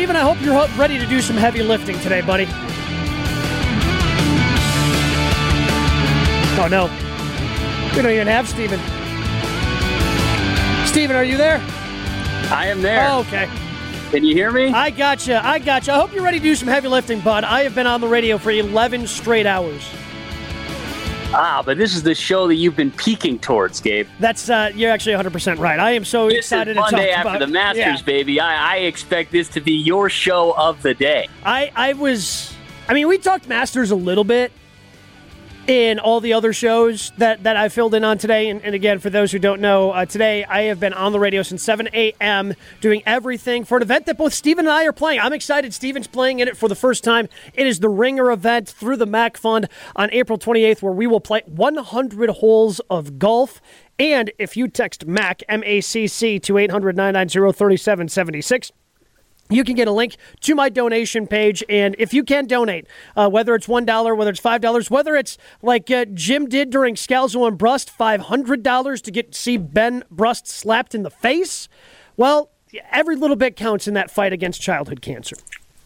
Steven, I hope you're ready to do some heavy lifting today, buddy. Oh, no. We don't even have Steven. Steven, are you there? I am there. Oh, okay. Can you hear me? I gotcha. I gotcha. I hope you're ready to do some heavy lifting, bud. I have been on the radio for 11 straight hours. Ah, but this is the show that you've been peaking towards, Gabe. That's uh, you're actually 100 percent right. I am so this excited is to Monday after about the Masters, yeah. baby. I, I expect this to be your show of the day. I I was. I mean, we talked Masters a little bit in all the other shows that, that I filled in on today. And, and again, for those who don't know, uh, today I have been on the radio since 7 a.m. doing everything for an event that both Steven and I are playing. I'm excited. Steven's playing in it for the first time. It is the Ringer event through the MACC Fund on April 28th, where we will play 100 holes of golf. And if you text MACC, M A C C, to 800 990 3776, you can get a link to my donation page. And if you can donate, uh, whether it's $1, whether it's $5, whether it's like uh, Jim did during Scalzo and Brust, $500 to get see Ben Brust slapped in the face, well, every little bit counts in that fight against childhood cancer.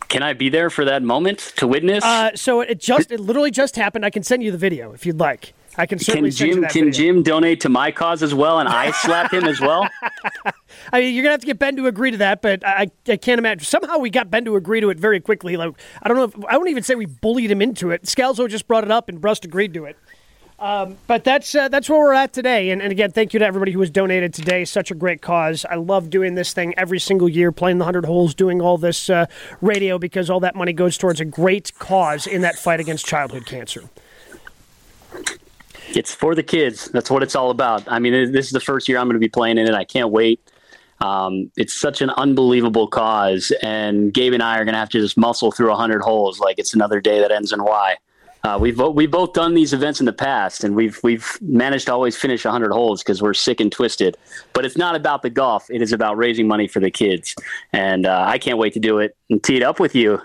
Can I be there for that moment to witness? Uh, so it just, it literally just happened. I can send you the video if you'd like. I can certainly can Jim can video. Jim donate to my cause as well, and I slap him as well? I mean, you're gonna have to get Ben to agree to that, but I, I can't imagine. Somehow we got Ben to agree to it very quickly. Like I don't know. If, I wouldn't even say we bullied him into it. Scalzo just brought it up, and Brust agreed to it. Um, but that's uh, that's where we're at today. And, and again, thank you to everybody who has donated today. Such a great cause. I love doing this thing every single year, playing the hundred holes, doing all this uh, radio because all that money goes towards a great cause in that fight against childhood cancer. It's for the kids. That's what it's all about. I mean, this is the first year I'm going to be playing in it. I can't wait. Um, it's such an unbelievable cause, and Gabe and I are going to have to just muscle through 100 holes like it's another day that ends in Y. Uh, we've we've both done these events in the past, and we've we've managed to always finish 100 holes because we're sick and twisted. But it's not about the golf; it is about raising money for the kids, and uh, I can't wait to do it and tee it up with you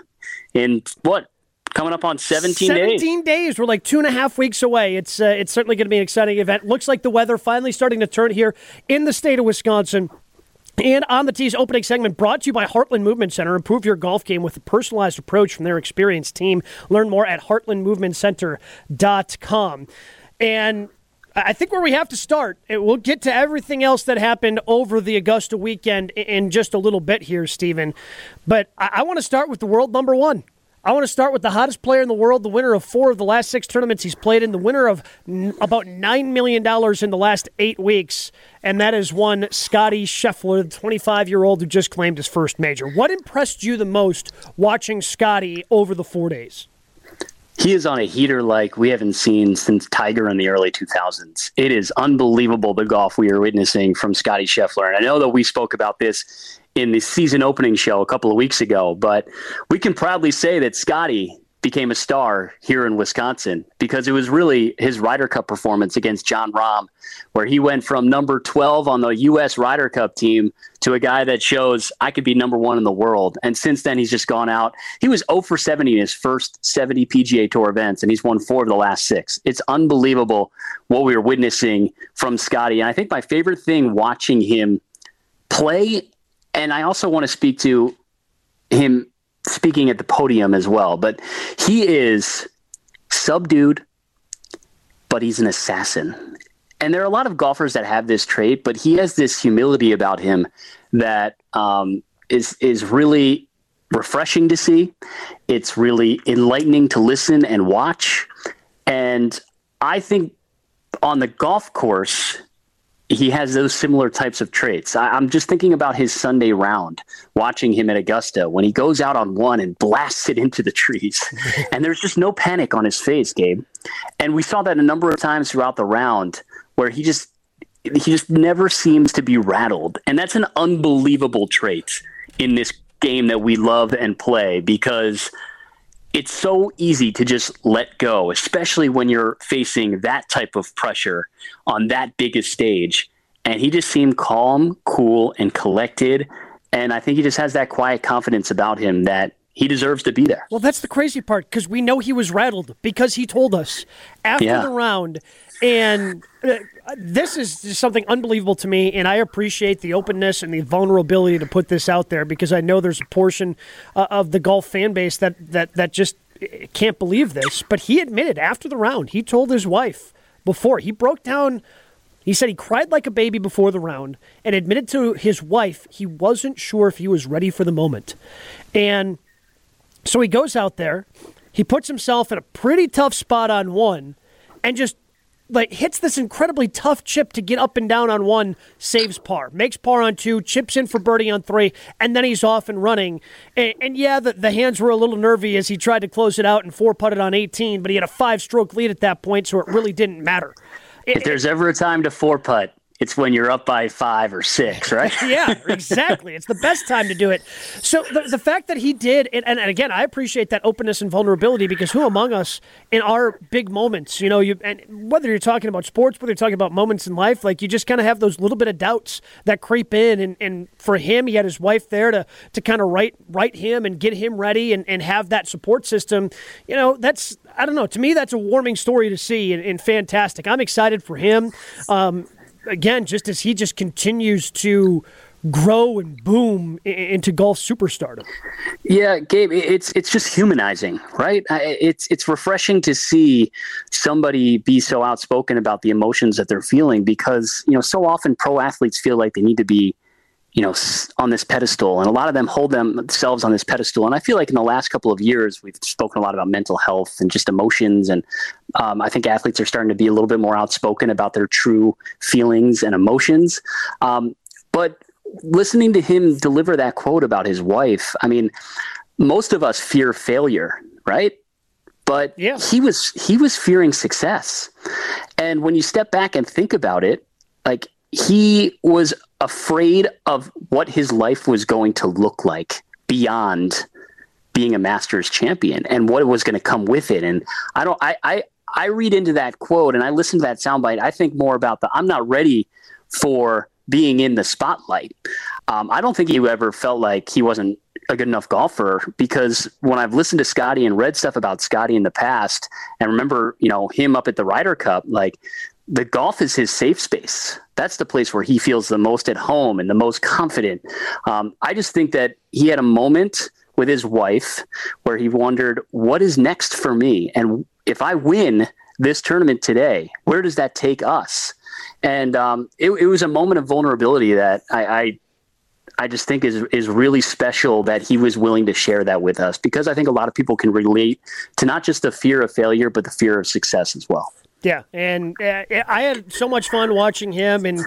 in what coming up on 17, 17 days. days. We're like two and a half weeks away. It's uh, it's certainly going to be an exciting event. Looks like the weather finally starting to turn here in the state of Wisconsin. And on the tee's opening segment, brought to you by Heartland Movement Center. Improve your golf game with a personalized approach from their experienced team. Learn more at heartlandmovementcenter.com. And I think where we have to start, and we'll get to everything else that happened over the Augusta weekend in just a little bit here, Stephen. But I, I want to start with the world number one. I want to start with the hottest player in the world, the winner of four of the last six tournaments he's played in, the winner of n- about $9 million in the last eight weeks, and that is one Scotty Scheffler, the 25 year old who just claimed his first major. What impressed you the most watching Scotty over the four days? He is on a heater like we haven't seen since Tiger in the early 2000s. It is unbelievable the golf we are witnessing from Scotty Scheffler. And I know that we spoke about this in the season opening show a couple of weeks ago, but we can proudly say that Scotty became a star here in Wisconsin because it was really his Ryder Cup performance against Jon Rahm, where he went from number 12 on the U.S. Ryder Cup team to a guy that shows I could be number one in the world. And since then, he's just gone out. He was 0 for 70 in his first 70 PGA Tour events, and he's won four of the last six. It's unbelievable what we are witnessing from Scotty. And I think my favorite thing watching him play, and I also want to speak to him speaking at the podium as well. But he is subdued, but he's an assassin. And there are a lot of golfers that have this trait, but he has this humility about him that um, is is really refreshing to see. It's really enlightening to listen and watch. And I think on the golf course, he has those similar types of traits. I, am just thinking about his Sunday round, watching him at Augusta when he goes out on one and blasts it into the trees. and there's just no panic on his face, Gabe. And we saw that a number of times throughout the round where he just he just never seems to be rattled. And that's an unbelievable trait in this game that we love and play because it's so easy to just let go, especially when you're facing that type of pressure on that biggest stage. And he just seemed calm, cool, and collected. And I think he just has that quiet confidence about him that he deserves to be there. Well, that's the crazy part because we know he was rattled because he told us after yeah. the round. And uh, this is something unbelievable to me, and I appreciate the openness and the vulnerability to put this out there because I know there's a portion uh, of the golf fan base that that that just uh, can't believe this. But he admitted after the round, he told his wife before he broke down. He said he cried like a baby before the round and admitted to his wife he wasn't sure if he was ready for the moment. And so he goes out there, he puts himself in a pretty tough spot on one, and just like hits this incredibly tough chip to get up and down on one, saves par, makes par on two, chips in for birdie on three, and then he's off and running. And, and yeah, the, the hands were a little nervy as he tried to close it out and four putted on 18, but he had a five stroke lead at that point, so it really didn't matter. If there's ever a time to four putt, it's when you're up by five or six, right? yeah, exactly. It's the best time to do it. So the, the fact that he did, and, and, again, I appreciate that openness and vulnerability because who among us in our big moments, you know, you and whether you're talking about sports, whether you're talking about moments in life, like you just kind of have those little bit of doubts that creep in. And, and for him, he had his wife there to to kind of write write him and get him ready and, and have that support system. You know, that's I don't know. To me, that's a warming story to see and, and fantastic. I'm excited for him. Um, again, just as he just continues to grow and boom into golf superstardom. Yeah, Gabe, it's it's just humanizing, right? It's it's refreshing to see somebody be so outspoken about the emotions that they're feeling because you know so often pro athletes feel like they need to be you know, on this pedestal. And a lot of them hold themselves on this pedestal. And I feel like in the last couple of years, we've spoken a lot about mental health and just emotions. And um, I think athletes are starting to be a little bit more outspoken about their true feelings and emotions. Um, but listening to him deliver that quote about his wife, I mean, most of us fear failure, right? But yeah. he was he was fearing success. And when you step back and think about it, like he was afraid of what his life was going to look like beyond being a Masters champion and what was going to come with it. And I don't, I, I, I read into that quote and I listen to that soundbite. I think more about the I'm not ready for being in the spotlight. Um, I don't think he ever felt like he wasn't a good enough golfer because when I've listened to Scotty and read stuff about Scotty in the past and remember, you know, him up at the Ryder Cup, like the golf is his safe space. That's the place where he feels the most at home and the most confident. Um, I just think that he had a moment with his wife where he wondered, what is next for me? And if I win this tournament today, where does that take us? And um, it, it, was a moment of vulnerability that I, I I just think is is really special that he was willing to share that with us because I think a lot of people can relate to not just the fear of failure but the fear of success as well. Yeah, and uh, I had so much fun watching him, and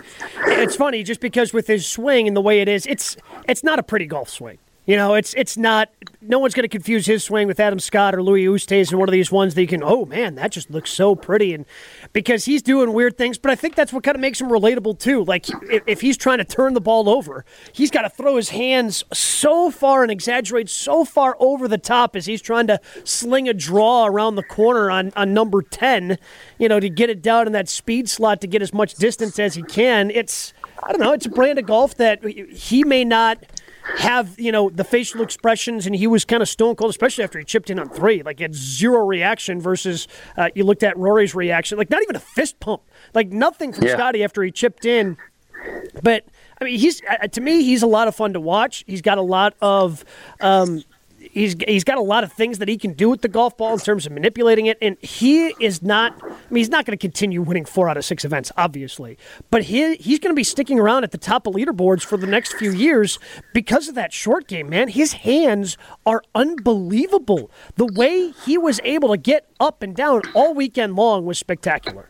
it's funny just because with his swing and the way it is, it's it's not a pretty golf swing. You know, it's it's not. No one's going to confuse his swing with Adam Scott or Louis Oosthuizen, one of these ones that you can. Oh man, that just looks so pretty, and because he's doing weird things. But I think that's what kind of makes him relatable too. Like if, if he's trying to turn the ball over, he's got to throw his hands so far and exaggerate so far over the top as he's trying to sling a draw around the corner on on number ten. You know, to get it down in that speed slot to get as much distance as he can. It's I don't know. It's a brand of golf that he may not have you know the facial expressions, and he was kind of stone cold, especially after he chipped in on three. Like he had zero reaction versus uh, you looked at Rory's reaction, like not even a fist pump, like nothing from yeah. Scotty after he chipped in. But I mean, he's uh, to me, he's a lot of fun to watch. He's got a lot of um, he's he's got a lot of things that he can do with the golf ball in terms of manipulating it, and he is not. I mean, he's not going to continue winning four out of six events, obviously, but he he's going to be sticking around at the top of leaderboards for the next few years because of that short game. Man, his hands are unbelievable. The way he was able to get up and down all weekend long was spectacular.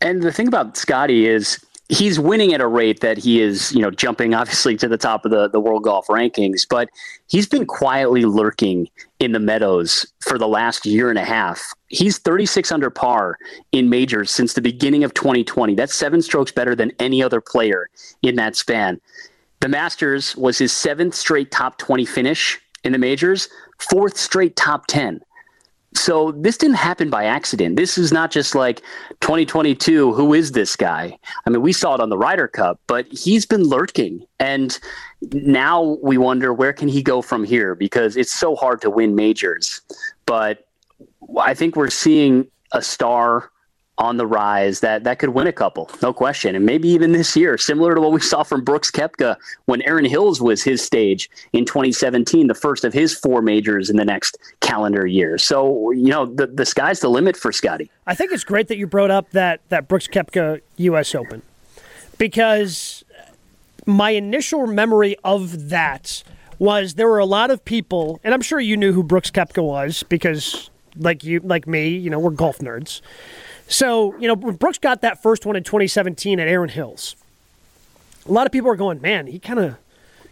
And the thing about Scotty is he's winning at a rate that he is, you know, jumping obviously to the top of the, the world golf rankings, but he's been quietly lurking in the meadows for the last year and a half. He's 36 under par in majors since the beginning of 2020. That's seven strokes better than any other player in that span. The Masters was his seventh straight top 20 finish in the majors, fourth straight top 10. So this didn't happen by accident. This is not just like 2022. Who is this guy? I mean, we saw it on the Ryder Cup, but he's been lurking, and now we wonder where can he go from here because it's so hard to win majors. But I think we're seeing a star on the rise that that could win a couple, no question, and maybe even this year, similar to what we saw from Brooks Koepka when Erin Hills was his stage in 2017, the first of his four majors in the next calendar year. So you know the the sky's the limit for Scotty. I think it's great that you brought up that that Brooks Koepka U.S. Open because my initial memory of that was there were a lot of people, and I'm sure you knew who Brooks Koepka was because, like you, like me, you know, we're golf nerds. So, you know, Brooks got that first one in 2017 at Erin Hills, a lot of people are going, man, he kind of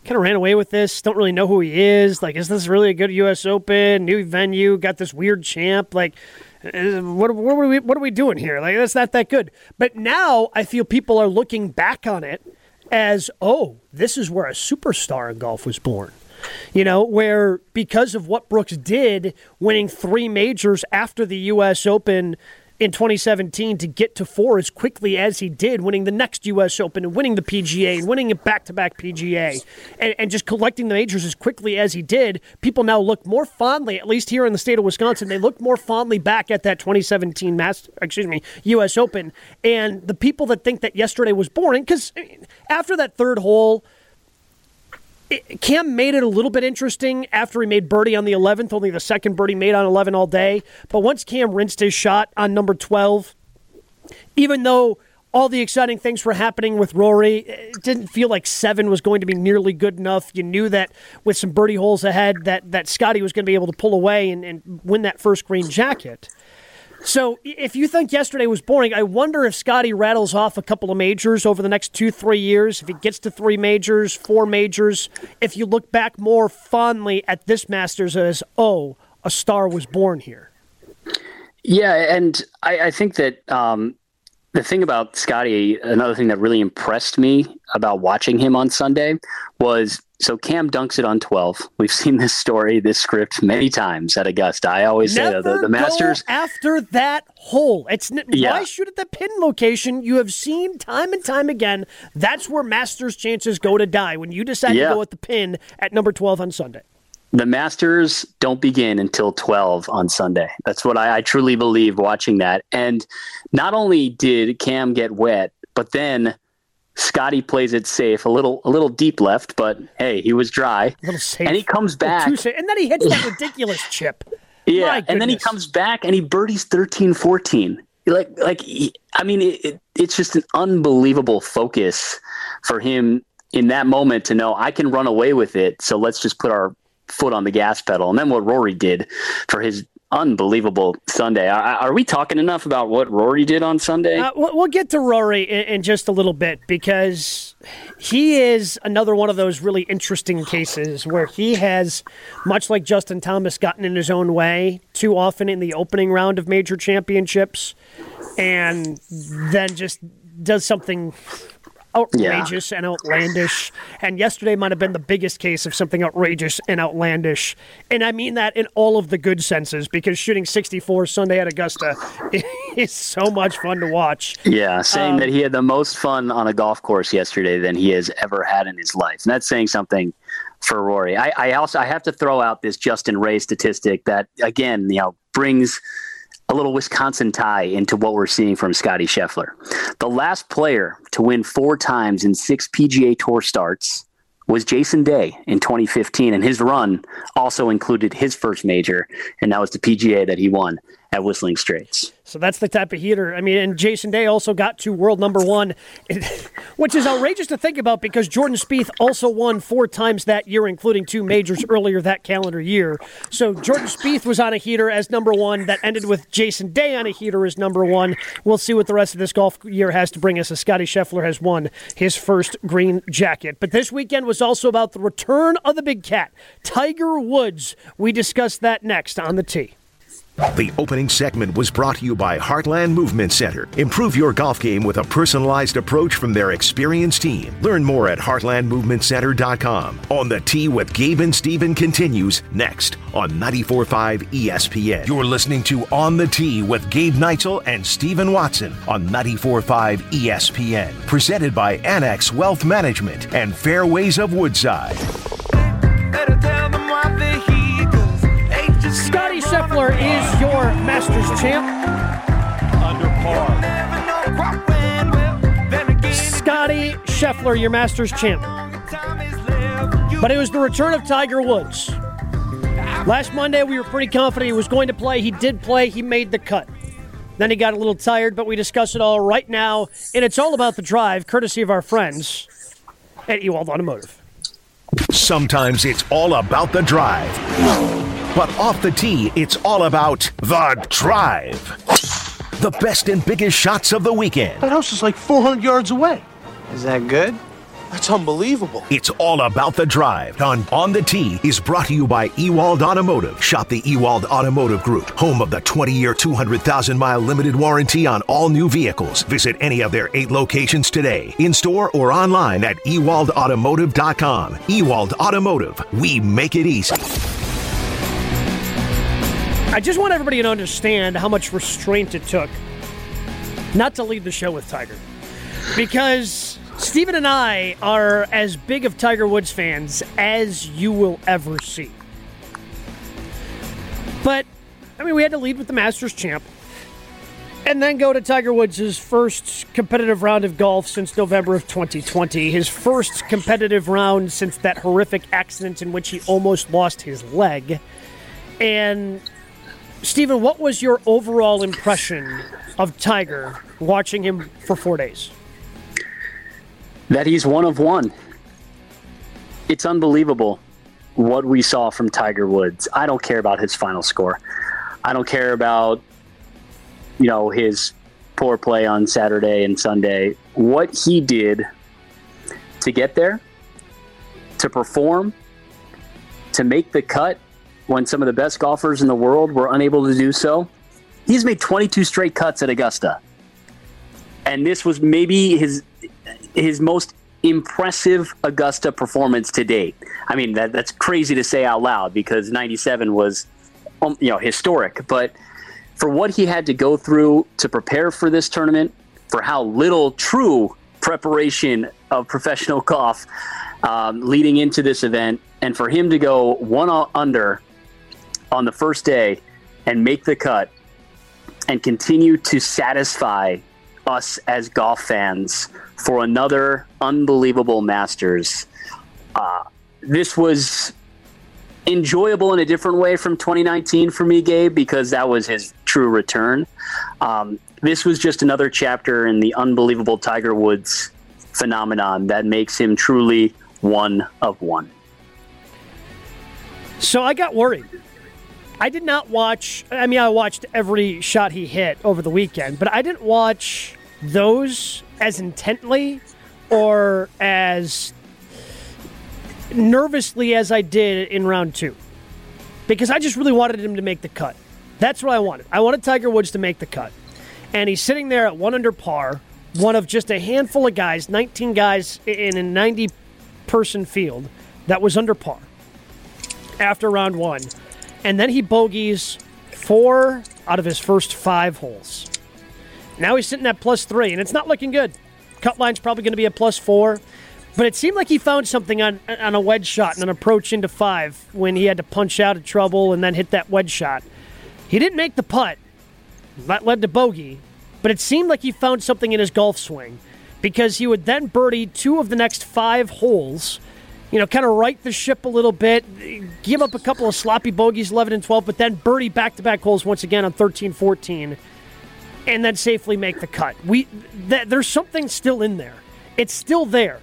kind of ran away with this. Don't really know who he is. Like, is this really a good U.S. Open? New venue, got this weird champ. Like, what, what, are we, what are we doing here? Like, that's not that good. But now I feel people are looking back on it as, oh, this is where a superstar in golf was born. You know, where because of what Brooks did, winning three majors after the U.S. Open in 2017 to get to four as quickly as he did, winning the next U.S. Open and winning the PGA and winning a back to back PGA and, and, just collecting the majors as quickly as he did, people now look more fondly, at least here in the state of Wisconsin, they look more fondly back at that 2017 Master, excuse me, U.S. Open. And the people that think that yesterday was boring, because after that third hole, Cam made it a little bit interesting after he made birdie on the 11th, only the second birdie made on 11 all day. But once Cam rinsed his shot on number 12, even though all the exciting things were happening with Rory, it didn't feel like seven was going to be nearly good enough. You knew that with some birdie holes ahead, that, that Scotty was going to be able to pull away and, and win that first green jacket. So if you think yesterday was boring, I wonder if Scotty rattles off a couple of majors over the next two, three years. If he gets to three majors, four majors, if you look back more fondly at this Masters as, oh, a star was born here. Yeah, and I, I think that um, the thing about Scotty, another thing that really impressed me about watching him on Sunday was so Cam dunks it on 12. We've seen this story, this script many times at Augusta. I always uh, Never say the, the Masters after that hole. It's yeah. why shoot at the pin location. You have seen time and time again. That's where Masters chances go to die when you decide yeah. to go at the pin at number 12 on Sunday the Masters don't begin until 12 on Sunday. That's what I, I, truly believe watching that. And not only did Cam get wet, but then Scotty plays it safe, a little a little deep left, but hey, he was dry. And he comes back. And then he hits that ridiculous chip. Yeah, and then he comes back and he birdies 13 14. Like like I mean it, it, it's just an unbelievable focus for him in that moment to know I can run away with it. So let's just put our foot on the gas pedal. And then what Rory did for his unbelievable Sunday. Are, are we talking enough about what Rory did on Sunday? Uh, we'll get to Rory in, in, just a little bit because he is another one of those really interesting cases where he has, much like Justin Thomas, gotten in his own way too often in the opening round of major championships and then just does something outrageous yeah. and outlandish. And yesterday might have been the biggest case of something outrageous and outlandish. And I mean that in all of the good senses because shooting 64 Sunday at Augusta is so much fun to watch. Yeah, saying um, that he had the most fun on a golf course yesterday than he has ever had in his life. And that's saying something for Rory. I, I also I have to throw out this Justin Ray statistic that again, you know, brings a little Wisconsin tie into what we're seeing from Scotty Scheffler. The last player to win four times in six PGA Tour starts was Jason Day in 2015, and his run also included his first major, and that was the PGA that he won at Whistling Straits. So that's the type of heater. I mean, and Jason Day also got to world number one, which is outrageous to think about because Jordan Spieth also won four times that year, including two majors earlier that calendar year. So Jordan Spieth was on a heater as number one. That ended with Jason Day on a heater as number one. We'll see what the rest of this golf year has to bring us as Scotty Scheffler has won his first green jacket. But this weekend was also about the return of the big cat, Tiger Woods. We discuss that next on the tee. The opening segment was brought to you by Heartland Movement Center. Improve your golf game with a personalized approach from their experienced team. Learn more at heartlandmovementcenter.com. On the tee with Gabe and Steven continues next on 94.5 ESPN. You're listening to On the Tee with Gabe Neitzel and Stephen Watson on 94.5 ESPN. Presented by Annex Wealth Management and Fairways of Woodside. Scotty Scheffler is your Masters champ. Under par. Scotty Scheffler, your Masters champ. But it was the return of Tiger Woods. Last Monday, we were pretty confident he was going to play. He did play, he made the cut. Then he got a little tired, but we discuss it all right now. And it's all about the drive, courtesy of our friends at Ewald Automotive. Sometimes it's all about the drive. But off the tee, it's all about the drive. The best and biggest shots of the weekend. That house is like 400 yards away. Is that good? That's unbelievable. It's all about the drive on On the Tee is brought to you by Ewald Automotive. Shop the Ewald Automotive Group, home of the 20 year, 200,000 mile limited warranty on all new vehicles. Visit any of their eight locations today, in store or online at ewaldautomotive.com. Ewald Automotive, we make it easy. I just want everybody to understand how much restraint it took not to leave the show with Tiger. Because Stephen and I are as big of Tiger Woods fans as you will ever see. But, I mean, we had to lead with the Masters champ and then go to Tiger Woods' first competitive round of golf since November of 2020. His first competitive round since that horrific accident in which he almost lost his leg. And Stephen, what was your overall impression of Tiger watching him for four days? That he's one of one. It's unbelievable what we saw from Tiger Woods. I don't care about his final score. I don't care about, you know, his poor play on Saturday and Sunday. What he did to get there, to perform, to make the cut, when some of the best golfers in the world were unable to do so. He's made 22 straight cuts at Augusta. And this was maybe his his most impressive Augusta performance to date. I mean, that, that's crazy to say out loud because 97 was um, you know, historic, but for what he had to go through to prepare for this tournament, for how little true preparation of professional golf um, leading into this event, and for him to go one under on the first day and make the cut and continue to satisfy us as golf fans for another unbelievable Masters. Uh, this was enjoyable in a different way from 2019 for me, Gabe, because that was his true return. Um, this was just another chapter in the unbelievable Tiger Woods phenomenon that makes him truly one of one. So I got worried I did not watch. I mean, I watched every shot he hit over the weekend, but I didn't watch those as intently or as nervously as I did in round two because I just really wanted him to make the cut. That's what I wanted. I wanted Tiger Woods to make the cut. And he's sitting there at one under par, one of just a handful of guys, 19 guys in a 90 person field that was under par after round one and then he bogeys four out of his first five holes. Now he's sitting at plus three, and it's not looking good. Cut line's probably going to be a plus four, but it seemed like he found something on on a wedge shot and an approach into five when he had to punch out of trouble and then hit that wedge shot. He didn't make the putt. That led to bogey, but it seemed like he found something in his golf swing because he would then birdie two of the next five holes you know, kind of right the ship a little bit, give up a couple of sloppy bogeys, 11 and 12, but then birdie back to back holes once again on 13 14, and then safely make the cut. We th- There's something still in there. It's still there.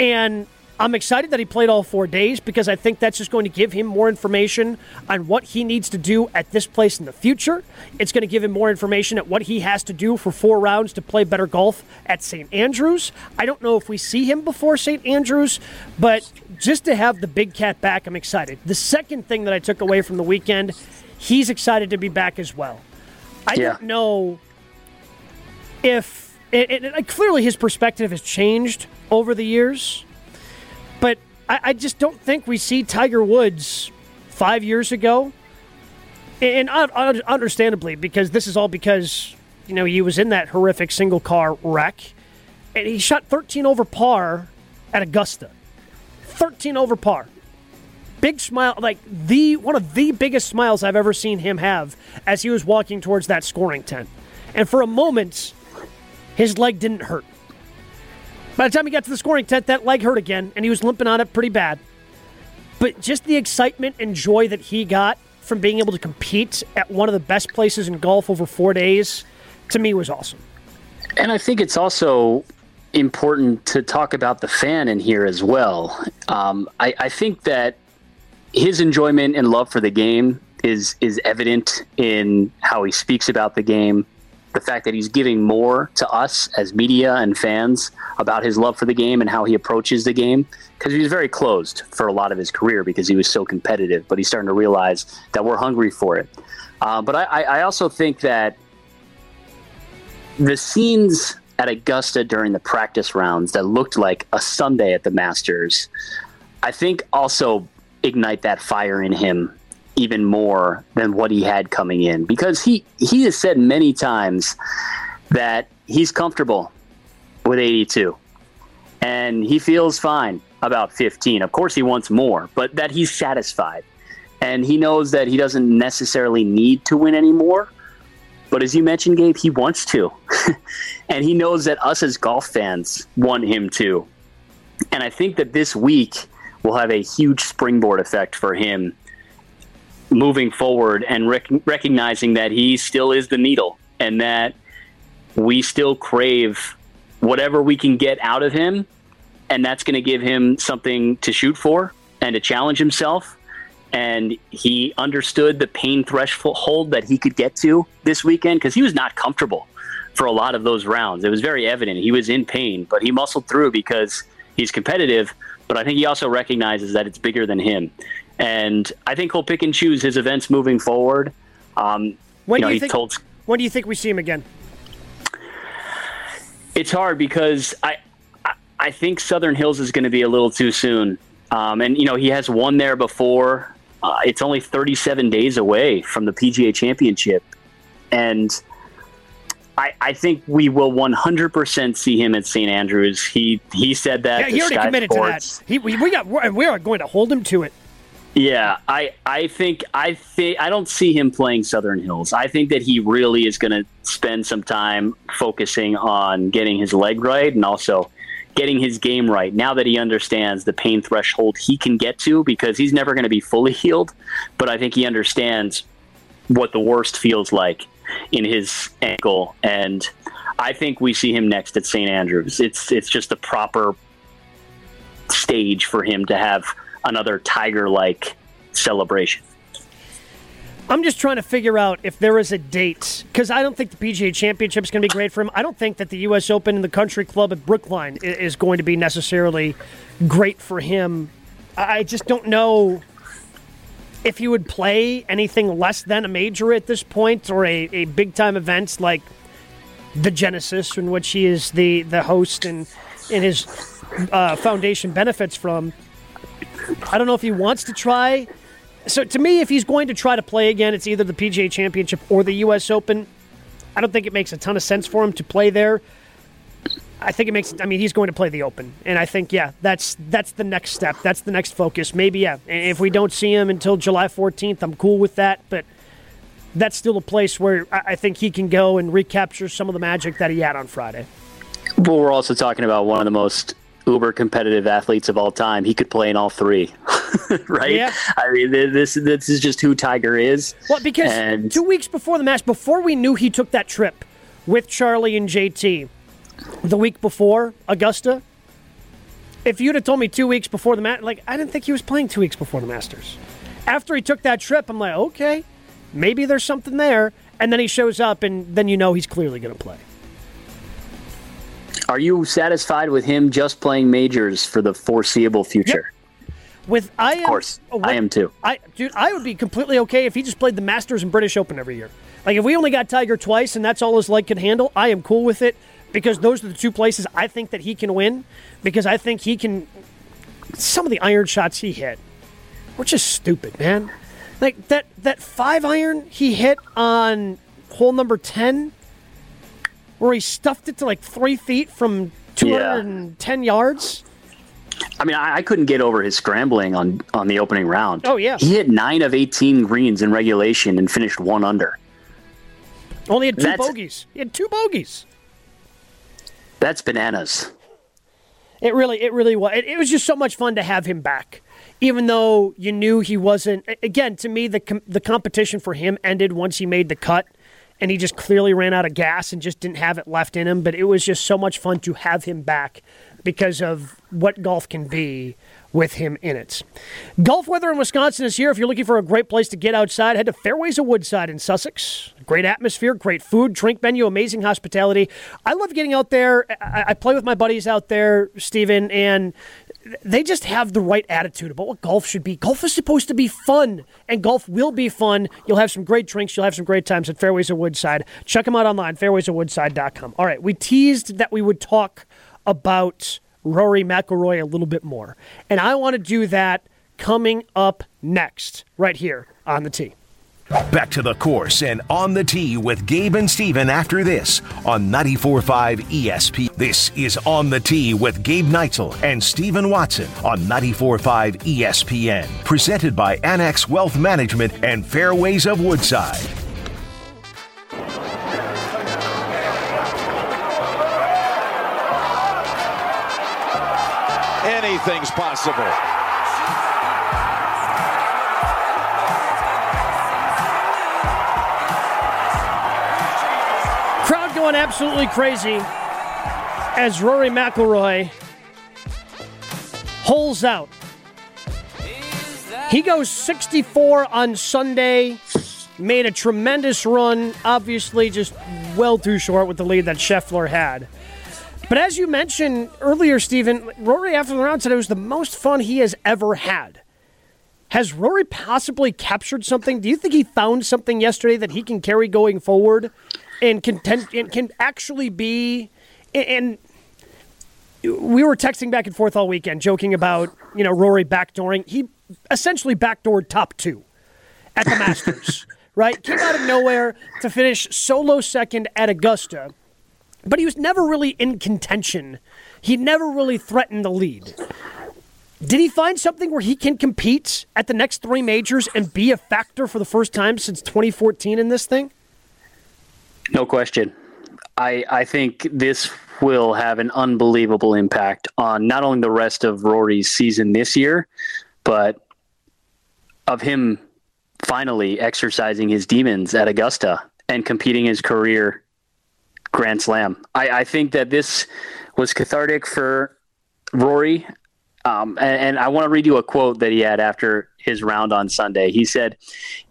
And I'm excited that he played all four days because I think that's just going to give him more information on what he needs to do at this place in the future. It's going to give him more information at what he has to do for four rounds to play better golf at St. Andrews. I don't know if we see him before St. Andrews, but just to have the big cat back, I'm excited. The second thing that I took away from the weekend, he's excited to be back as well. I Yeah. don't know if it, it, it- clearly his perspective has changed over the years, but I, I just don't think we see Tiger Woods five years ago, and un- understandably because this is all because you know he was in that horrific single car wreck, and he shot 13 over par at Augusta, 13 over par big smile like the one of the biggest smiles I've ever seen him have as he was walking towards that scoring tent. And for a moment his leg didn't hurt. By the time he got to the scoring tent that leg hurt again and he was limping on it pretty bad. But just the excitement and joy that he got from being able to compete at one of the best places in golf over 4 days to me was awesome. And I think it's also important to talk about the fan in here as well. Um, I, I think that his enjoyment and love for the game is is evident in how he speaks about the game. The fact that he's giving more to us as media and fans about his love for the game and how he approaches the game, because he was very closed for a lot of his career because he was so competitive. But he's starting to realize that we're hungry for it. Uh, but I, I I also think that the scenes at Augusta during the practice rounds that looked like a Sunday at the Masters, I think also ignite that fire in him even more than what he had coming in. Because he he has said many times that he's comfortable with 82 and he feels fine about 15 of course he wants more but that he's satisfied. And he knows that he doesn't necessarily need to win anymore. But as you mentioned, Gabe, he wants to. and he knows that us as golf fans want him to. And I think that this week will have a huge springboard effect for him moving forward and rec- recognizing that he still is the needle and that we still crave whatever we can get out of him. And that's going to give him something to shoot for and to challenge himself and he understood the pain threshold that he could get to this weekend because he was not comfortable for a lot of those rounds. It was very evident he was in pain, but he muscled through because he's competitive. But I think he also recognizes that it's bigger than him, and I think he'll pick and choose his events moving forward. Um, When you know, do you think told when do you think we see him again? it's hard because I I- I think Southern Hills is going to be a little too soon. Um, and you know he has won there before. Uh, it's only 37 days away from the PGA Championship, and I, I think we will 100% see him at St Andrews. He he said that. Yeah, he already Sky committed Sports. to that. He, we, we got we are going to hold him to it. Yeah, I I think I think I don't see him playing Southern Hills. I think that he really is going to spend some time focusing on getting his leg right and also getting his game right. Now that he understands the pain threshold he can get to because he's never going to be fully healed, but I think he understands what the worst feels like in his ankle and I think we see him next at St. Andrews. It's it's just the proper stage for him to have another tiger like celebration. I'm just trying to figure out if there is a date because I don't think the PGA Championship is going to be great for him. I don't think that the U.S. Open and the Country Club at Brookline is going to be necessarily great for him. I just don't know if he would play anything less than a major at this point or a, a big time event like the Genesis, in which he is the, the host and, and his uh, foundation benefits from. I don't know if he wants to try. So to me, if he's going to try to play again, it's either the PGA Championship or the U.S. Open. I don't think it makes a ton of sense for him to play there. I think it makes. I mean, he's going to play the Open, and I think yeah, that's that's the next step. That's the next focus. Maybe yeah. If we don't see him until July 14th, I'm cool with that. But that's still a place where I think he can go and recapture some of the magic that he had on Friday. But we're also talking about one of the most uber competitive athletes of all time. He could play in all three, right? Yeah. I mean, this this is just who Tiger is. Well, because And- two weeks before the match, before we knew he took that trip with Charlie and JT, the week before Augusta, if you'd have told me two weeks before the match, like I didn't think he was playing two weeks before the Masters. After he took that trip, I'm like, okay, maybe there's something there. And then he shows up, and then you know he's clearly going to play. Are you satisfied with him just playing majors for the foreseeable future? With I am, Of course, I am too. I dude, I would be completely okay if he just played the Masters and British Open every year. Like if we only got Tiger twice and that's all his leg could handle, I am cool with it because those are the two places I think that he can win because I think he can. Some of the iron shots he hit were just stupid, man. Like that that five iron he hit on hole number ten, where he stuffed it to like three feet from two hundred and ten yards. I mean, I, I couldn't get over his scrambling on on the opening round. Oh, yeah. he hit nine of eighteen greens in regulation and finished one under. Only had two That's- bogeys. He had two bogeys. That's bananas. It really, it really was. It, it was just so much fun to have him back, even though you knew he wasn't. Again, to me, the com- the competition for him ended once he made the cut, and he just clearly ran out of gas and just didn't have it left in him. But it was just so much fun to have him back because of what golf can be with him in it. Golf weather in Wisconsin is here. If you're looking for a great place to get outside, head to Fairways of Woodside in Sussex. Great atmosphere, great food, drink venue, amazing hospitality. I love getting out there. I, I play with my buddies out there, Stephen, and they just have the right attitude about what golf should be. Golf is supposed to be fun, and golf will be fun. You'll have some great drinks. You'll have some great times at Fairways of Woodside. Check them out online, fairwaysofwoodside.com. All right, we teased that we would talk about Rory McIlroy a little bit more, and I want to do that coming up next, right here on the tee. Back to the course and on the tee with Gabe and Steven after this on 94.5 ESP. This is On the Tee with Gabe Neitzel and Steven Watson on 94.5 ESPN. Presented by Annex Wealth Management and Fairways of Woodside. Anything's possible. Going absolutely crazy as Rory McIlroy holes out. He goes 64 on Sunday, made a tremendous run, obviously just well too short with the lead that Scheffler had. But as you mentioned earlier, Stephen, Rory after the round said it was the most fun he has ever had. Has Rory possibly captured something? Do you think he found something yesterday that he can carry going forward and can, and can actually be and we were texting back and forth all weekend joking about, you know, Rory backdooring. He essentially backdoored top 2 at the Masters, right? Came out of nowhere to finish solo second at Augusta. But he was never really in contention. He never really threatened the lead. Did he find something where he can compete at the next three majors and be a factor for the first time since 2014 in this thing? No question. I I think this will have an unbelievable impact on not only the rest of Rory's season this year, but of him finally exercising his demons at Augusta and competing his career Grand Slam. I, I think that this was cathartic for Rory. Um, and, and I want to read you a quote that he had after his round on Sunday. He said,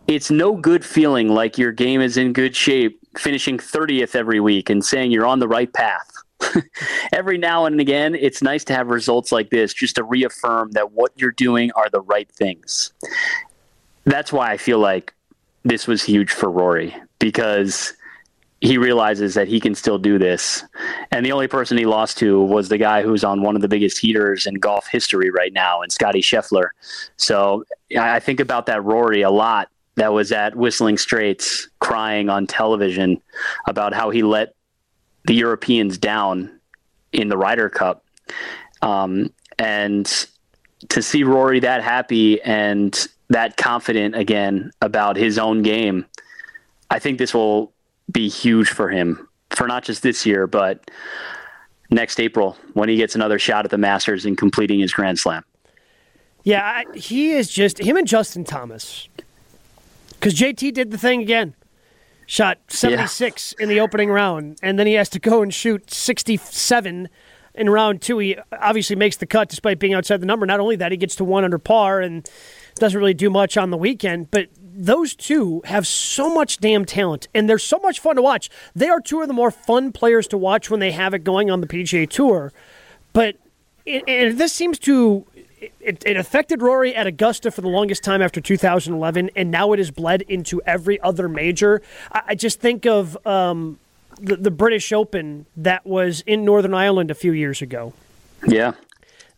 It's no good feeling like your game is in good shape, finishing 30th every week and saying you're on the right path. every now and again, it's nice to have results like this just to reaffirm that what you're doing are the right things. That's why I feel like this was huge for Rory because he realizes that he can still do this. And the only person he lost to was the guy who's on one of the biggest heaters in golf history right now, and Scotty Scheffler. So I I think about that Rory a lot. That was at Whistling Straits crying on television about how he let the Europeans down in the Ryder Cup. Um, and to see Rory that happy and that confident again about his own game, I think this will be huge for him for not just this year, but next April when he gets another shot at the Masters and completing his Grand Slam. Yeah, I, he is just him and Justin Thomas. Because JT did the thing again, shot seventy six in the opening round, and then he has to go and shoot sixty seven in round two. He obviously makes the cut despite being outside the number. Not only that, he gets to one under par and doesn't really do much on the weekend, but. Those two have so much damn talent, and they're so much fun to watch. They are two of the more fun players to watch when they have it going on the PGA Tour. But and this seems to it, it affected Rory at Augusta for the longest time after 2011, and now it has bled into every other major. I, I just think of um, the, the British Open that was in Northern Ireland a few years ago. Yeah.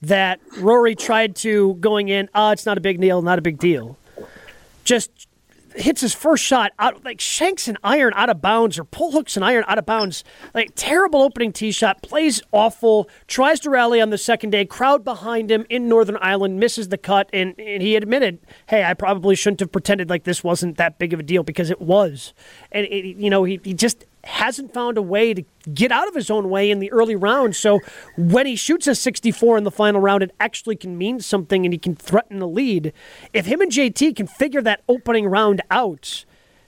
That Rory tried to going in, ah, oh, it's not a big deal, not a big deal. Just hits his first shot out, like shanks an iron out of bounds or pull hooks an iron out of bounds. Like terrible opening tee shot, plays awful, tries to rally on the second day, crowd behind him in Northern Ireland, misses the cut, and, and he admitted, hey, I probably shouldn't have pretended like this wasn't that big of a deal because it was. And, it, you know, he, he just hasn't found a way to get out of his own way in the early rounds. So when he shoots a 64 in the final round, it actually can mean something and he can threaten the lead. If him and JT can figure that opening round out,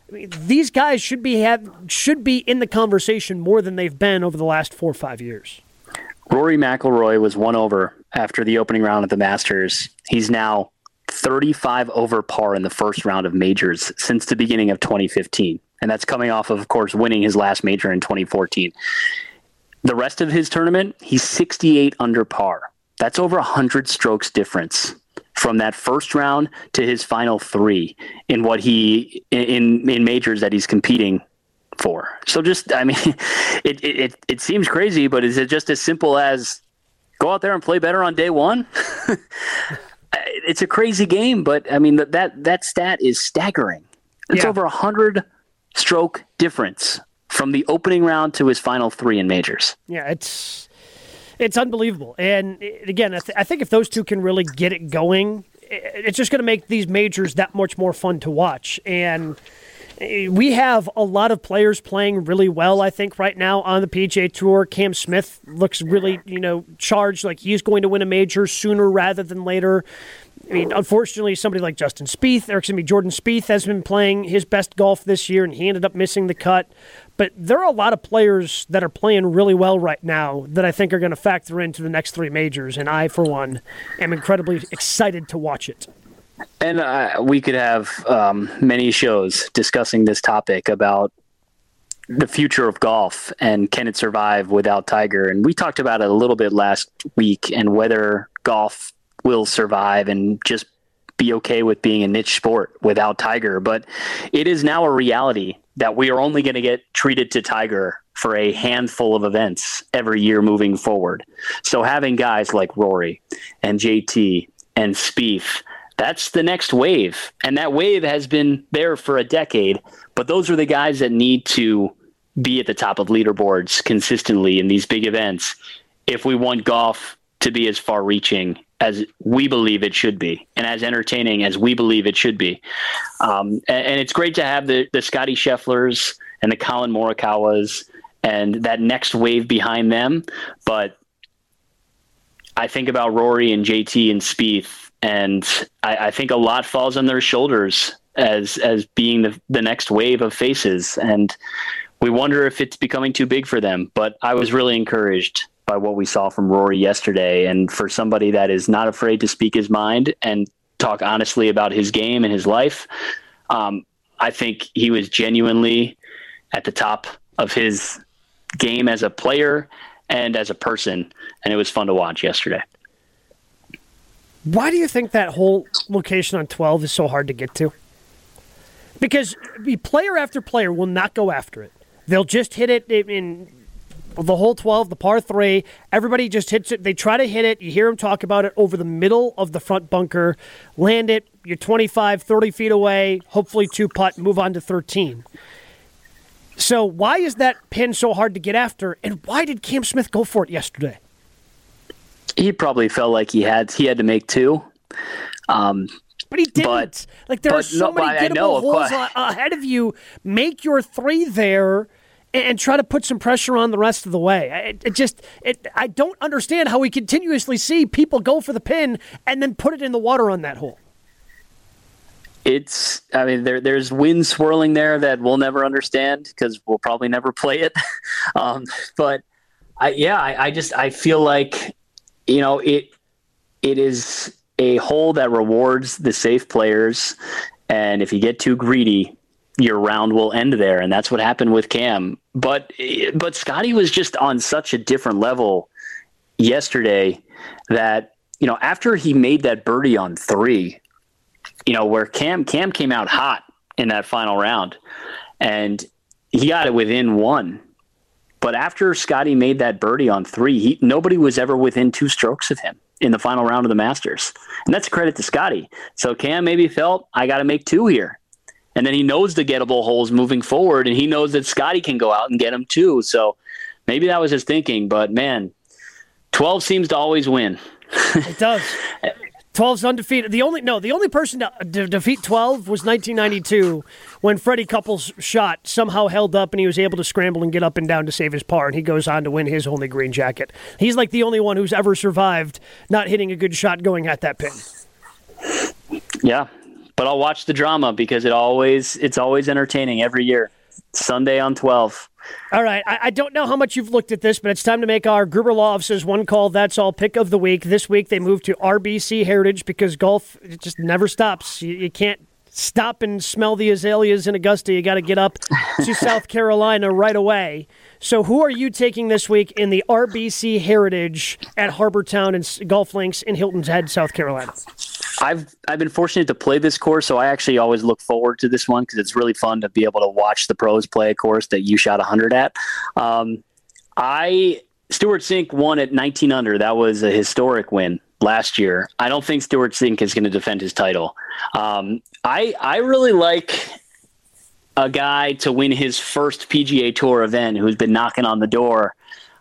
I mean, these guys should be have should be in the conversation more than they've been over the last four or five years. Rory McIlroy was one over after the opening round of the Masters. He's now 35 over par in the first round of majors since the beginning of 2015 and that's coming off of, of course, winning his last major in 2014. The rest of his tournament, he's 68 under par. That's over 100 strokes difference from that first round to his final three in what he in in majors that he's competing for. So just, I mean, it it it seems crazy, but is it just as simple as go out there and play better on day one? it's a crazy game, but I mean that that that stat is staggering. It's yeah. over 100 stroke difference from the opening round to his final three in majors. Yeah, it's it's unbelievable. And again, I, th- I think if those two can really get it going, it's just going to make these majors that much more fun to watch. And eh, we have a lot of players playing really well, I think, right now on the PGA Tour. Cam Smith looks really, you know, charged like he's going to win a major sooner rather than later. I mean, unfortunately, somebody like Justin Spieth, or excuse me, Jordan Spieth has been playing his best golf this year, and he ended up missing the cut. But there are a lot of players that are playing really well right now that I think are going to factor into the next three majors, and I, for one, am incredibly excited to watch it. And uh, we could have um, many shows discussing this topic about the future of golf and can it survive without Tiger. And we talked about it a little bit last week and whether golf will survive and just be okay with being a niche sport without Tiger. But it is now a reality that we are only going to get treated to Tiger for a handful of events every year moving forward. So having guys like Rory and JT and Spieth, that's the next wave. And that wave has been there for a decade. But those are the guys that need to be at the top of leaderboards consistently in these big events if we want golf to be as far reaching as we believe it should be and as entertaining as we believe it should be. Um, and, and, it's great to have the, the Scotty Schefflers and the Collin Morikawas and that next wave behind them. But I think about Rory and JT and Spieth, and I, I think a lot falls on their shoulders as as being the, the next wave of faces. And we wonder if it's becoming too big for them. But I was really encouraged by what we saw from Rory yesterday. And for somebody that is not afraid to speak his mind and talk honestly about his game and his life, um, I think he was genuinely at the top of his game as a player and as a person. And it was fun to watch yesterday. Why do you think that whole location on 12 is so hard to get to? Because player after player will not go after it. They'll just hit it in the whole 12, the par three. Everybody just hits it. They try to hit it. You hear them talk about it over the middle of the front bunker. Land it. You're 25, 30 feet away. Hopefully, two putt, move on to 13. So, why is that pin so hard to get after? And why did Cam Smith go for it yesterday? He probably felt like he had he had to make two. Um, but he didn't. But, like there are so no, many gettable holes ahead of you. Make your three there and try to put some pressure on the rest of the way. It, it, just, it, I don't understand how we continuously see people go for the pin and then put it in the water on that hole. It's, I mean, there, there's wind swirling there that we'll never understand because we'll probably never play it. um, but I, yeah, I, I just, I feel like, you know, it, it is a hole that rewards the safe players. And if you get too greedy, your round will end there, and that's what happened with Cam. But but Scotty was just on such a different level yesterday that you know, after he made that birdie on three, you know, where Cam Cam came out hot in that final round, and he got it within one. But after Scotty made that birdie on three, he, nobody was ever within two strokes of him in the final round of the Masters, and that's a credit to Scotty. So Cam maybe felt I got to make two here, and then he knows the gettable holes moving forward, and he knows that Scotty can go out and get him too. So maybe that was his thinking. But man, twelve seems to always win. It does. 12's undefeated. The only no, the only person to, to defeat 12 was 1992 when Freddie Couples' shot somehow held up and he was able to scramble and get up and down to save his par, and he goes on to win his only green jacket. He's like the only one who's ever survived not hitting a good shot going at that pin. Yeah, but I'll watch the drama because it always it's always entertaining every year. Sunday on 12. All right. I, I, don't know how much you've looked at this, but it's time to make our Gruber Law offices one call. That's all pick of the week. This week they moved to RBC Heritage because golf it just never stops. You, you can't stop and smell the azaleas in Augusta. You got to get up to South Carolina right away. So, who are you taking this week in the RBC Heritage at Harbour Town and Golf Links in Hilton's Head, South Carolina? I've I've been fortunate to play this course, so I actually always look forward to this one because it's really fun to be able to watch the pros play a course that you shot 100 at. Um, I Stewart Cink won at 19 under. That was a historic win last year. I don't think Stewart Cink is going to defend his title. Um, I I really like a guy to win his first PGA Tour event who's been knocking on the door.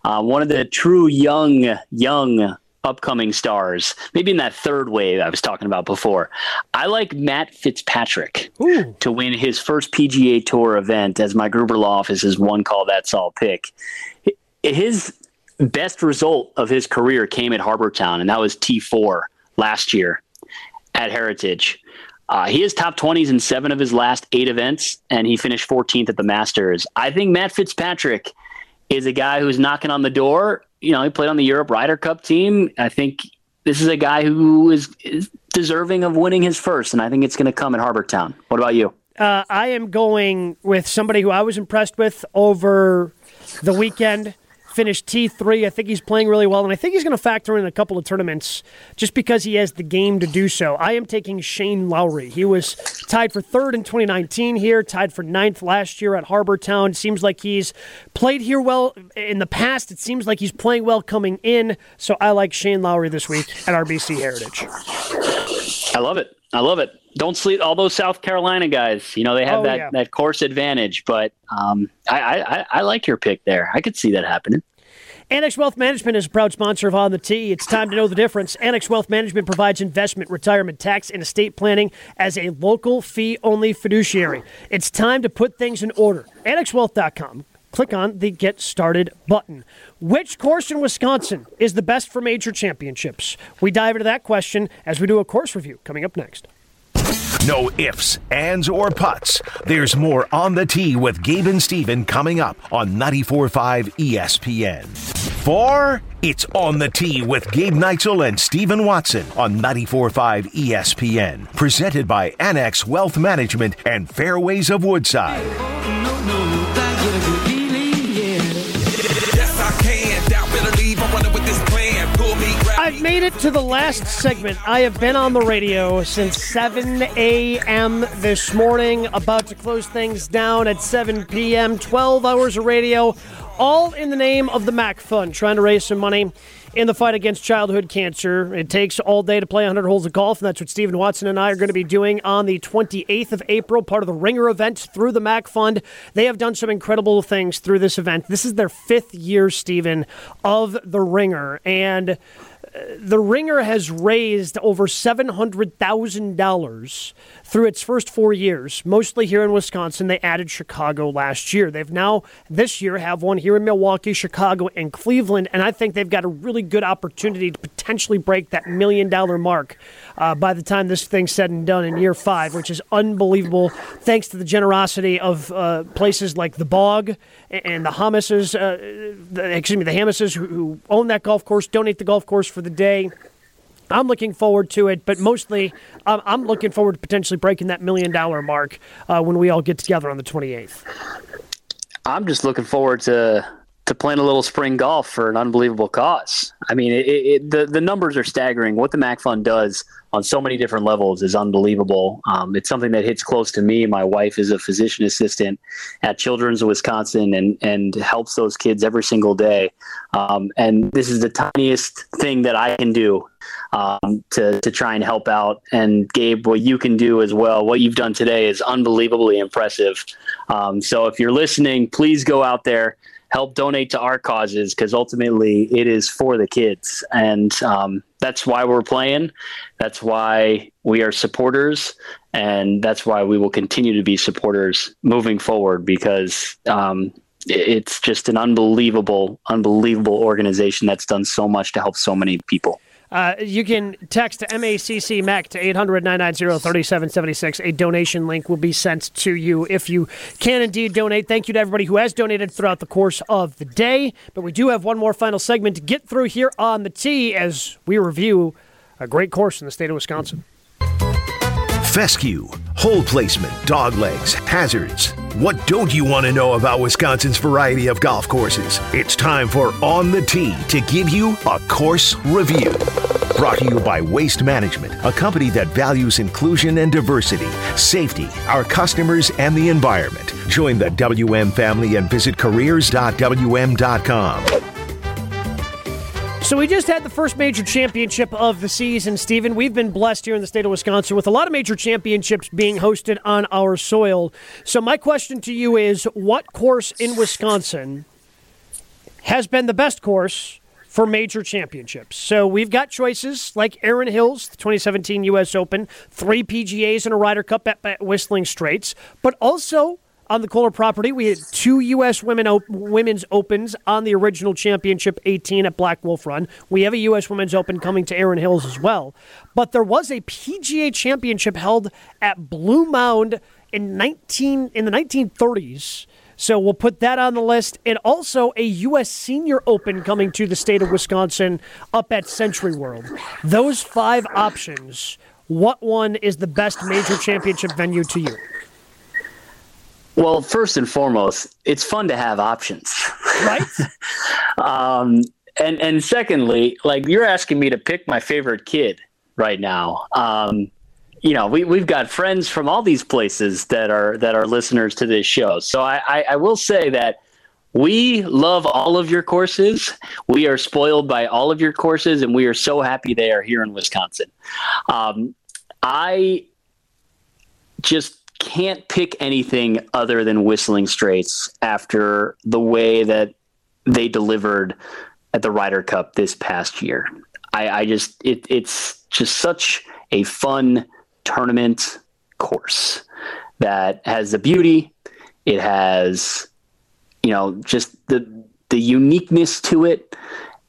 Uh, one of the true young, young upcoming stars, maybe in that third wave I was talking about before. I like Matt Fitzpatrick Ooh. to win his first PGA Tour event as my Gruber Law office is one call that's all pick. His best result of his career came at Harbour Town, and that was T4 last year at Heritage. Uh, he is top 20s in seven of his last eight events, and he finished 14th at the Masters. I think Matt Fitzpatrick is a guy who's knocking on the door. You know, he played on the Europe Ryder Cup team. I think this is a guy who is, is deserving of winning his first, and I think it's going to come at Harbour Town. What about you? Uh, I am going with somebody who I was impressed with over the weekend finished T3. I think he's playing really well, and I think he's going to factor in a couple of tournaments just because he has the game to do so. I am taking Shane Lowry. He was tied for third in 2019 here, tied for ninth last year at Harbour Town. Seems like he's played here well in the past. It seems like he's playing well coming in, so I like Shane Lowry this week at RBC Heritage. I love it. I love it. Don't sleep all those South Carolina guys. You know they have oh, that, yeah. that course advantage, but um, I, I, I like your pick there. I could see that happening. Annex Wealth Management is a proud sponsor of On the Tee. It's time to know the difference. Annex Wealth Management provides investment, retirement, tax, and estate planning as a local fee only fiduciary. It's time to put things in order. AnnexWealth.com. Click on the Get Started button. Which course in Wisconsin is the best for major championships? We dive into that question as we do a course review coming up next. No ifs, ands, or puts. There's more on the tee with Gabe and Steven coming up on 94.5 ESPN. For it's on the tee with Gabe Neitzel and Stephen Watson on 94.5 ESPN. Presented by Annex Wealth Management and Fairways of Woodside. Made it to the last segment. I have been on the radio since 7 a.m. this morning, about to close things down at 7 p.m. 12 hours of radio, all in the name of the MACC Fund, trying to raise some money in the fight against childhood cancer. It takes all day to play 100 holes of golf, and that's what Stephen Watson and I are going to be doing on the 28th of April, part of the Ringer event through the MACC Fund. They have done some incredible things through this event. This is their fifth year, Stephen, of the Ringer, and the Ringer has raised over $700,000 through its first four years, mostly here in Wisconsin. They added Chicago last year. They've now, this year, have one here in Milwaukee, Chicago, and Cleveland, and I think they've got a really good opportunity to potentially break that million dollar mark uh, by the time this thing's said and done in year five, which is unbelievable thanks to the generosity of uh, places like the Bog and the Hamises, uh, excuse me, the Hamises who, who own that golf course, donate the golf course for the day. I'm looking forward to it, but mostly um, I'm looking forward to potentially breaking that million dollar mark uh, when we all get together on the 28th. I'm just looking forward to to playing a little spring golf for an unbelievable cause. I mean, it, it, the the numbers are staggering. What the MACC Fund does on so many different levels is unbelievable. Um, it's something that hits close to me. My wife is a physician assistant at Children's of Wisconsin and and helps those kids every single day. Um, and this is the tiniest thing that I can do um, to to try and help out. And Gabe, what you can do as well, what you've done today is unbelievably impressive. Um, so if you're listening, please go out there help donate to our causes because ultimately it is for the kids. And um, that's why we're playing. That's why we are supporters. And that's why we will continue to be supporters moving forward because um, it's just an unbelievable, unbelievable organization that's done so much to help so many people. Uh, you can text MACC MAC to 800 990 3776. A donation link will be sent to you if you can indeed donate. Thank you to everybody who has donated throughout the course of the day. But we do have one more final segment to get through here on the tee as we review a great course in the state of Wisconsin. Fescue, hole placement, dog legs, hazards. What don't you want to know about Wisconsin's variety of golf courses? It's time for On the Tee to give you a course review. Brought to you by Waste Management, a company that values inclusion and diversity, safety, our customers, and the environment. Join the WM family and visit careers.wm.com. So we just had the first major championship of the season, Stephen. We've been blessed here in the state of Wisconsin with a lot of major championships being hosted on our soil. So my question to you is what course in Wisconsin has been the best course for major championships? So we've got choices like Erin Hills, the 2017 U.S. Open, three PGAs and a Ryder Cup at, at Whistling Straits, but also on the Kohler property. We had two U.S. Women op- Women's Opens on the original championship 18 at Black Wolf Run. We have a U.S. Women's Open coming to Erin Hills as well. But there was a PGA championship held at Blue Mound in 19 in the 1930s. So we'll put that on the list. And also a U.S. Senior Open coming to the state of Wisconsin up at SentryWorld. Those five options, what one is the best major championship venue to you? Well, first and foremost, it's fun to have options. Right? um, and and secondly, like you're asking me to pick my favorite kid right now. Um, you know, we we've got friends from all these places that are that are listeners to this show. So I, I, I will say that we love all of your courses. We are spoiled by all of your courses, and we are so happy they are here in Wisconsin. Um, I just can't pick anything other than Whistling Straits after the way that they delivered at the Ryder Cup this past year. I, I just it, it's just such a fun tournament course that has the beauty. It has, you know, just the the uniqueness to it,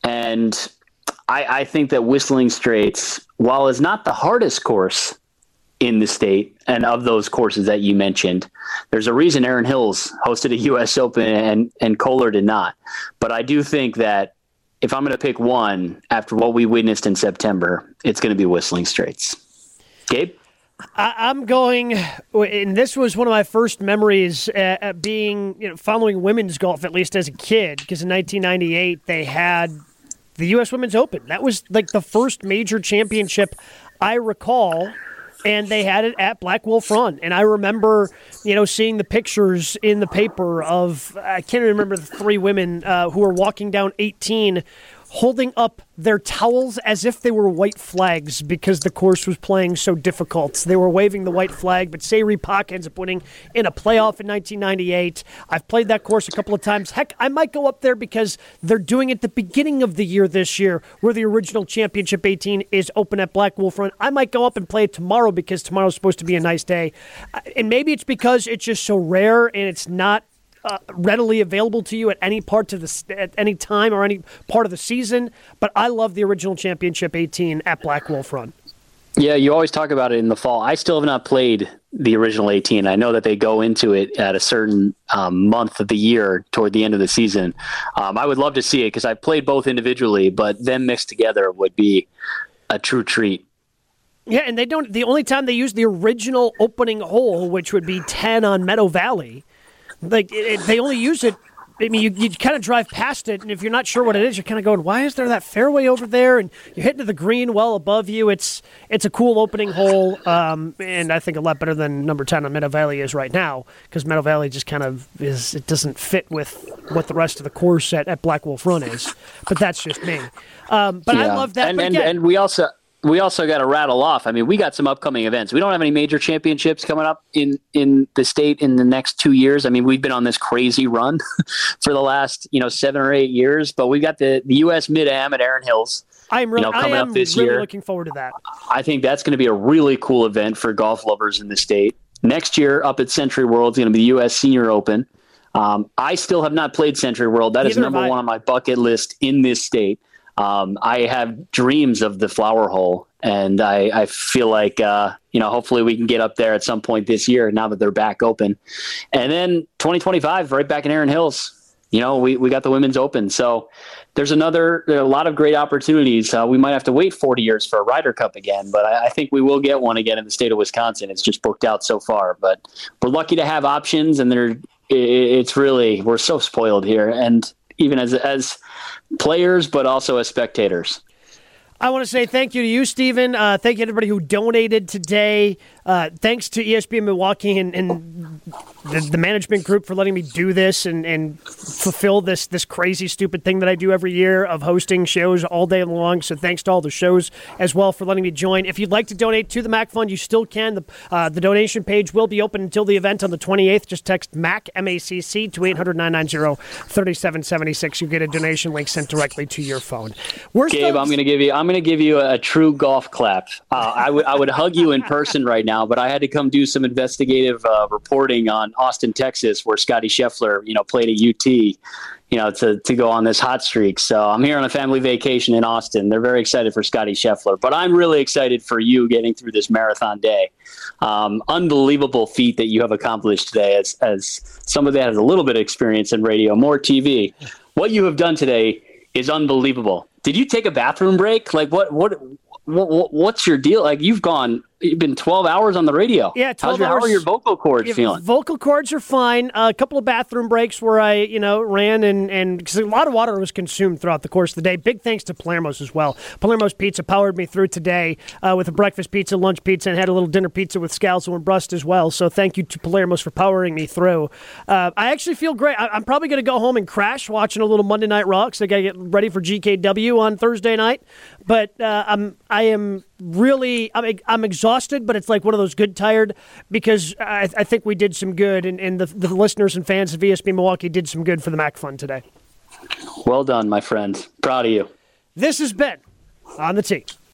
and I, I think that Whistling Straits, while is not the hardest course in the state and of those courses that you mentioned. There's a reason Erin Hills hosted a U.S. Open and, and Kohler did not. But I do think that if I'm going to pick one after what we witnessed in September, it's going to be Whistling Straits. Gabe? I, am going, and this was one of my first memories at, at being, you know, following women's golf, at least as a kid, because in 1998 they had the U.S. Women's Open. That was like the first major championship I recall and they had it at Black Wolf Run. And I remember, you know, seeing the pictures in the paper of I can't remember the three women uh, who were walking down 18 holding up their towels as if they were white flags because the course was playing so difficult. They were waving the white flag, but Ri Pak ends up winning in a playoff in 1998. I've played that course a couple of times. Heck, I might go up there because they're doing it the beginning of the year this year, where the original championship 18 is open at Black Wolf Run. I might go up and play it tomorrow because tomorrow's supposed to be a nice day. Uh, and maybe it's because it's just so rare and it's not uh, readily available to you at any part of the at any time or any part of the season. But I love the original championship 18 at Black Wolf Run. Yeah, you always talk about it in the fall. I still have not played the original 18. I know that they go into it at a certain um, month of the year toward the end of the season. Um, I would love to see it because I played both individually, but them mixed together would be a true treat. Yeah, and they don't. The only time they use the original opening hole, which would be 10 on Meadow Valley, like it, they only use it I mean, you, you kind of drive past it, and if you're not sure what it is, you're kind of going, "Why is there that fairway over there?" And you're hitting to the green well above you. It's it's a cool opening hole, um, and I think a lot better than number ten on Meadow Valley is right now because Meadow Valley just kind of is it doesn't fit with what the rest of the course at, at Black Wolf Run is. But that's just me. Um, but I love that. And, but and, and we also we also got to rattle off. I mean, we got some upcoming events. We don't have any major championships coming up in in the state in the next two years. I mean, we've been on this crazy run for the last you know seven or eight years, but we've got the the U.S. Mid Am at Erin Hills. I'm really, you know, coming up this really year. looking forward to that. I think that's going to be a really cool event for golf lovers in the state. Next year, up at SentryWorld, is going to be the U.S. Senior Open. Um, I still have not played SentryWorld. That is Neither have number one on my bucket list in this state. Um, I have dreams of the flower hole, and I, I feel like uh, you know hopefully we can get up there at some point this year now that they're back open. And then 2025, right back in Erin Hills. You know, we, we got the women's open. So there's another, there a lot of great opportunities. Uh, we might have to wait 40 years for a Ryder Cup again, but I, I think we will get one again in the state of Wisconsin. It's just booked out so far, but we're lucky to have options and they're, i- it's really, we're so spoiled here. And even as, as players, but also as spectators. I want to say thank you to you, Stephen. Uh, thank you to everybody who donated today. Uh, thanks to ESPN Milwaukee and, and the, the management group for letting me do this and, and fulfill this this crazy, stupid thing that I do every year of hosting shows all day long. So thanks to all the shows as well for letting me join. If you'd like to donate to the MACC Fund, you still can. The, uh, the donation page will be open until the event on the 28th. Just text MAC, M-A-C-C, to 800-990-3776. You get a donation link sent directly to your phone. We're Gabe, still- I'm going to give you. I'm going to give you a, a true golf clap. Uh, I would I would hug you in person right now, but I had to come do some investigative uh, reporting on Austin, Texas, where Scotty Scheffler, you know, played at UT, you know, to to go on this hot streak. So I'm here on a family vacation in Austin. They're very excited for Scotty Scheffler, but I'm really excited for you getting through this marathon day. Um, unbelievable feat that you have accomplished today, as as somebody that has a little bit of experience in radio, more TV. What you have done today is unbelievable. Did you take a bathroom break? Like what what what, what's your deal? Like you've gone you've been 12 hours on the radio. Yeah, 12 How's your, How hours. are your vocal cords Yeah, feeling? Vocal cords are fine. a couple of bathroom breaks where I, you know, ran and and because a lot of water was consumed throughout the course of the day. Big thanks to Palermo's as well. Palermo's Pizza powered me through today uh, with a breakfast pizza, lunch pizza, and had a little dinner pizza with scalzo and brust as well. So thank you to Palermo's for powering me through. Uh, I actually feel great. I, I'm probably going to go home and crash watching a little Monday Night Raw because I got to get ready for GKW on Thursday night. But uh, I'm I am really I'm, I'm exhausted, but it's like one of those good tired because I, I think we did some good, and, and the, the listeners and fans of ESP Milwaukee did some good for the MACC Fund today. Well done, my friend. Proud of you. This has been on the tee.